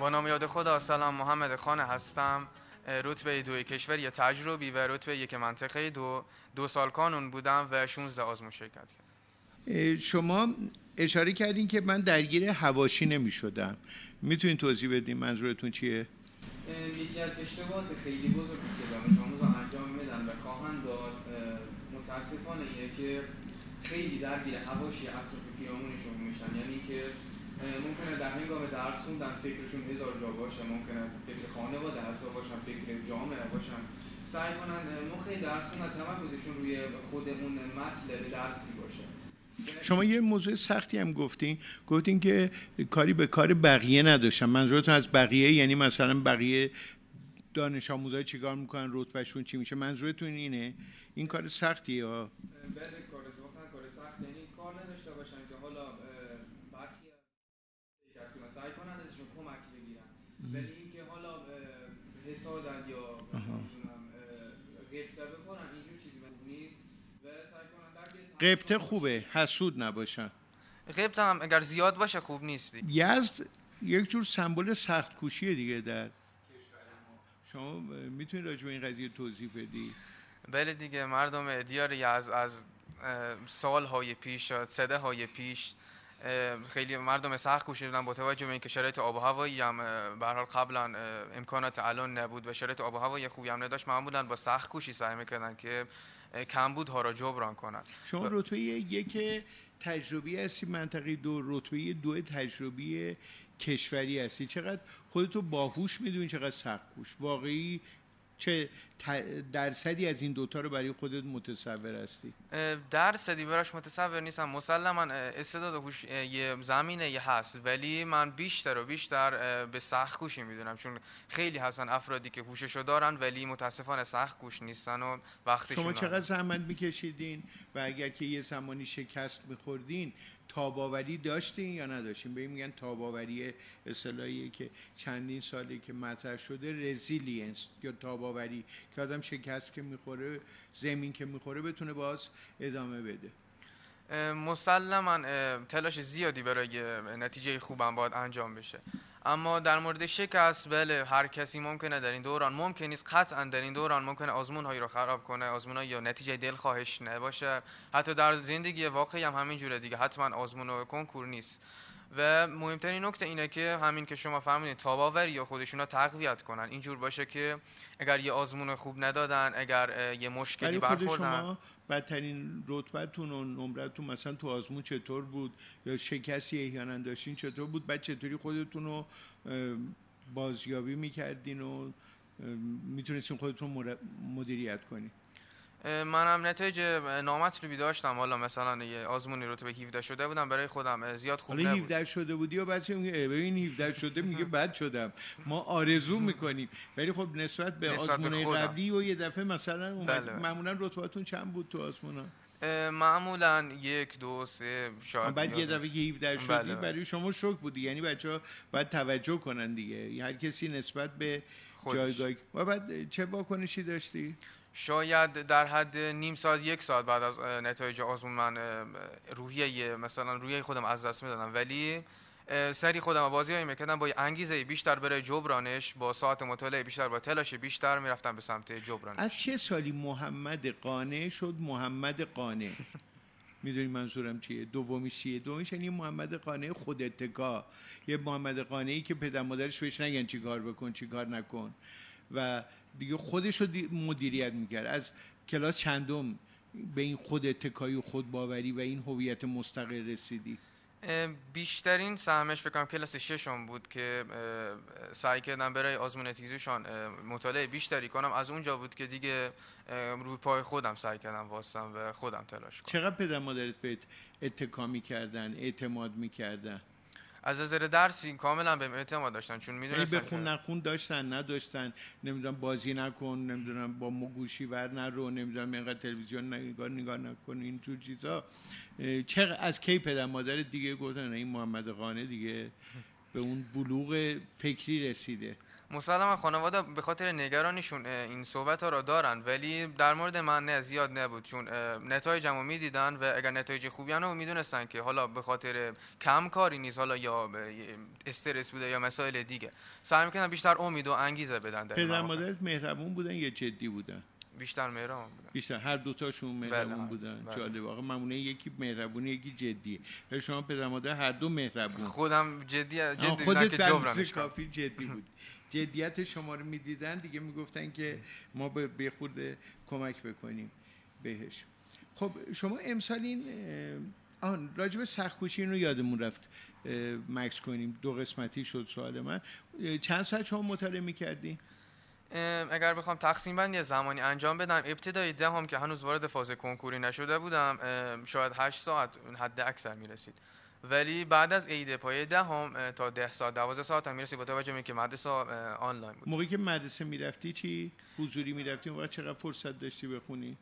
با نام یاد خدا سلام. محمد خانه هستم. رتبه دو کشور تجربی و رتبه یک منطقه دو دو سال کانون بودم و 16 آزمون شرکت کردم. شما اشاره کردین که من درگیر هواشی نمی شدم می‌تونین توضیح بدین منظورتون چیه؟ یکی از اشتباهات خیلی بزرگی که دانش آموزا انجام میدن و خواهند داد متاسفانه اینه که خیلی درگیر هواشی اطراف پیرامونشون میشن یعنی که ممکنه در هنگام درس خوندن فکرشون هزار جا باشه ممکنه فکر خانواده حتی باشن فکر جامعه باشن. سعی کنن مخی درس خوندن تمرکزشون روی خود اون مطلب درسی باشه. شما یه موضوع سختی هم گفتین گفتین که کاری به کار بقیه نداشتم منظورتون از بقیه؟ یعنی مثلا بقیه دانش آموزای چیکار می‌کنن؟ رتبهشون چی میشه؟ منظورتون اینه؟ این کار سختیه یا بله کار کار سخت یعنی کار نداشته باشن که حالا برخی از که سعی کنن ازشون کمک بگیرن ولی اینکه حالا حسادت یا غیبت بکنن اینجور چیزی خوب نیست و خوبه حسود نباشن. غیبت هم اگر زیاد باشه خوب نیست یزد یک جور سمبل سخت کوشیه دیگه در شما می‌تونید راجع به این قضیه توضیح بدی؟ بله دیگه مردم دیار یزد از سالهای پیش سده های پیش خیلی مردم سخت کوشیده بودن با توجه به اینکه شرایط آب و هوایی هم به حال قبلا امکانات الان نبود و شرایط آب و هوایی خوبی هم نداشت معمولا با سخت کوشی سعی می‌کردن که کمبود ها را جبران کنن شما رتبه یک تجربی هستی منطقه دو رتبه دو تجربی کشوری هستی. چقدر خودتو باهوش می‌دونی چقدر سخت کوش واقعی چه درصدی از این دوتا رو برای خودت متصور هستی؟ درصدی براش متصور نیستم. مسلما استعداد هوش یه زمینه یه هست. ولی من بیشتر و بیشتر به سخت کوشی می‌دونم. چون خیلی هستن افرادی که هوششو دارن ولی متاسفانه سخت کوش نیستن و وقتشون شما چقدر زحمت میکشیدین و اگر که یه زمانی شکست میخوردین تاباوری داشتین یا نداشتین؟ به این میگن تاباوری اصطلاحیه که چندین سالی که مطرح شده resilience یا تاباوری که آدم شکست که می‌خوره زمین که می‌خوره بتونه باز ادامه بده. مسلما تلاش زیادی برای نتیجه خوبم باید انجام بشه. اما در مورد شکست بله هر کسی ممکنه در این دوران ممکن نیست قطعا در این دوران ممکنه آزمون هایی رو خراب کنه آزمون یا نتیجه دلخواهش نباشه. حتی در زندگی واقعی هم همین جوره دیگه حتما آزمون و کنکور نیست. و مهمترین نکته اینه که همین که شما فهمیدین تاباوری یا خودشون رو تقویت کنن. اینجور باشه که اگر یه آزمون خوب ندادن اگر یه مشکلی برخوردن. شما بدترین رتبتون و نمرتون مثلا تو آزمون چطور بود؟ یا شکستی احیانا داشتین چطور بود؟ بعد چطوری خودتون رو بازیابی می‌کردین و می‌تونستین خودتون مدیریت کنین؟ منم نتایج نامطلوبی داشتم حالا مثلا یه آزمونی رتبه 17 شده بودم برای خودم زیاد خوب حالا 17 شده بودی و بچه میگه ببین 17 شده میگه بد شدم. ما آرزو می‌کنیم. ولی خب نسبت به آزمون قبلی و یه دفعه مثلا بله. معمولا رتبهتون چند بود تو آزمونا؟ معمولا یک دو سه شاید بعد یه دفعه که 17 شدی بله. برای شما شوک بودی. یعنی بچه ها باید توجه کنن دیگه. هر کسی نسبت به جایگاه و بعد چه واکنشی داشتی؟ شاید در حد نیم ساعت یک ساعت بعد از نتایج آزمون من روحیه مثلا روحیه خودم از دست می‌دادم. ولی سری خودم بازی هایی می‌کردم با انگیزه بیشتر برای جبرانش با ساعت مطالعه بیشتر با تلاش بیشتر می‌رفتم به سمت جبرانش. از چه سالی محمد قانع شد؟ محمد قانع. می‌دونی منظورم چیه؟ دومیش چیه دومیش یعنی محمد قانع خود اتکا. یه محمد قانعی که پدر مادرش بهش نگن چی کار بکن چی کار نکن. و دیگه خودش رو مدیریت می‌کرد. از کلاس چندم به این خود اتکایی و خود باوری و این هویت مستقل رسیدی؟ بیشترین سهمش فکر کلاس ششم بود که سعی کردم برای آزمون تیزوشان مطالعه بیشتری کنم. از اونجا بود که دیگه روی پای خودم سعی کردم واسم و خودم تلاش کنم. چقدر پدر مادرت بهت اتکا می‌کردن اعتماد می‌کردن؟ از نظر درسی کاملا به اعتماد داشتن چون می‌دونستن بخون نخون داشتن نداشتن. نمی‌دونم بازی نکن نمی‌دونم با مو گوشی ور نرو نمی‌دونم اینقدر تلویزیون نگاه نگاه نکن اینجور چیزا. چقدر از کی پدر مادر دیگه گفتن این محمد قانه دیگه. به اون بلوغ فکری رسیده. مسلما خانواده به خاطر نگرانیشون این صحبت ها را دارن ولی در مورد من نه زیاد نبود. چون نتایجمو می‌دیدن و اگر نتایج خوبی رو می‌دونستن که حالا به خاطر کم کاری نیست حالا یا استرس بوده یا مسائل دیگه. سعی می‌کنن بیشتر امید و انگیزه بدن پدر مادرت مهربون بودن یا جدی بودن؟ بیشتر مهربون بودن. بیشتر. هر دوتاشون مهربون بله بودن. بله. جالب واقعا معمولا یکی مهربونی یکی جدیه و شما پدر مادر هر دو مهربون. خودم جدی جدی خودت که کافی جدی بود. جدیت شما رو می‌دیدن دیگه می‌گفتن که ما به خورده کمک بکنیم بهش. خب شما امسال این آن راجب سخکوشی رو یادمون رفت. مکس کنیم. دو قسمتی شد سوال من. چند ساعت شما مطالعه می‌کردی؟ اگر بخوام تقسیم بندی زمانی انجام بدم ابتدای دهم که هنوز وارد فاز کنکوری نشده بودم شاید 8 ساعت حد اکثر می‌رسید. ولی بعد از عید پای دهم تا ده ساعت 12 ساعت هم می‌رسی با توجه به که مدرسه آنلاین بود. موقعی که مدرسه می‌رفتی چی؟ حضوری می‌رفتی؟ اون چقدر فرصت داشتی بخونی؟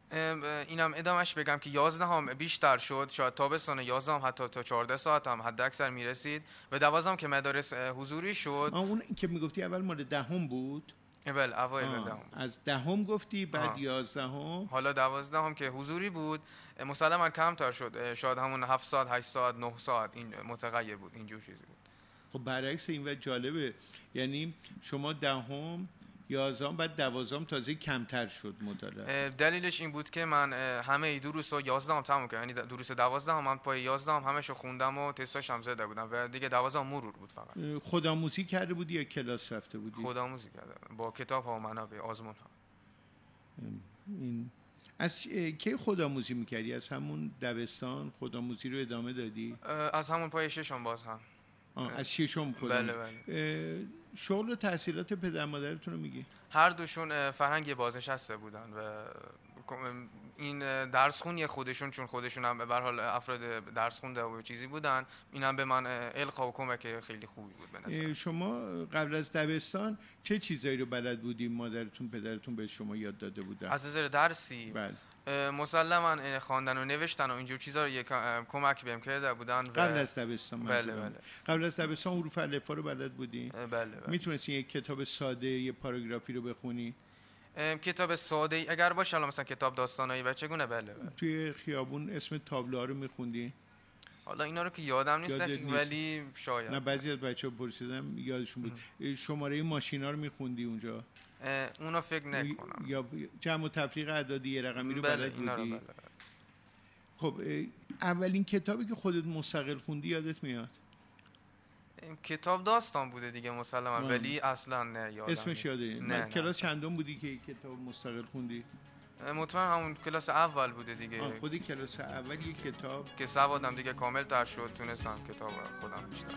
اینم ادامش بگم که 11 هم بیشتر شد. شاید تابستان 11 هم حتی تا 14 ساعت هم حد اکثر می‌رسید. و 12 که مدارس حضوری شد. اون که می‌گفتی اول مال دهم بود؟ بله اوایل دهم. از دهم گفتی بعد یازدهم؟ حالا دوازدهم که حضوری بود. مسلما کمتر شد. شاید همون 7 ساعت 8 ساعت 9 ساعت این متغیر بود اینجور چیزی بود. خب برعکس این و جالبه. یعنی شما دهم یازدهم بعد دوازدهم تازه کمتر شد مطالعه. دلیلش این بود که من همه دروس رو یازدهم تموم کردم. یعنی دروس دوازدهم من پای یازدهم همش رو خوندم و تستاش هم زده بودم و دیگه دوازدهم مرور بود فقط. خودآموزی کرده بودی یا کلاس رفته بودی؟ خودآموزی کرده با کتاب ها و منابع آزمون ها. این از کی خودآموزی می‌کردی؟ از همون دبستان خودآموزی رو ادامه دادی؟ از همون پای ششم باز هم. از ششم خودم بله بله. شغل و تحصیلات پدر مادرتون رو میگی؟ هر دوشون فرهنگ بازنشسته بودن و این درس خونی خودشون چون خودشون هم به حال افراد درس خونده و چیزی بودن این هم به من القا و کمک خیلی خوبی بود به شما قبل از دبستان چه چیزایی رو بلد بودیم مادرتون پدرتون به شما یاد داده بودن؟ از نظر درسی؟ بله. مسلما خواندن و نوشتن و اینجور چیزا رو یک کمک بهم کرده بودن و قبل از دبستان بله بله. قبل از دبستان حروف الفا رو بلد بودی؟ بله بله. می‌تونستی یک کتاب ساده یه پاراگرافی رو بخونی؟ کتاب ساده اگر باشه الان مثلا کتاب داستانایی بچگونه بله, بله. توی خیابون اسم تابلوها رو میخوندی؟ حالا اینا رو که یادم نیست ولی شاید. نه بعضی از بچه‌ها پرسیدم یادشون بود. شماره ماشینا رو میخوندی اونجا؟ اونو فکر نکنم. یا جمع و تفریق اعدادی یه رقمی رو بله بلد بودی؟ بله. خب اولین کتابی که خودت مستقل خوندی یادت میاد؟ کتاب داستان بوده دیگه مسلما ولی اصلا نه یادم اسمش یاده. نه کلاس چندم بودی که کتاب مستقل خوندی؟ مطمئن همون کلاس اول بوده دیگه. خودی کلاس اول یه کتاب. که سوادم دیگه کامل تر شد تونستم کتاب خودم بیشتر.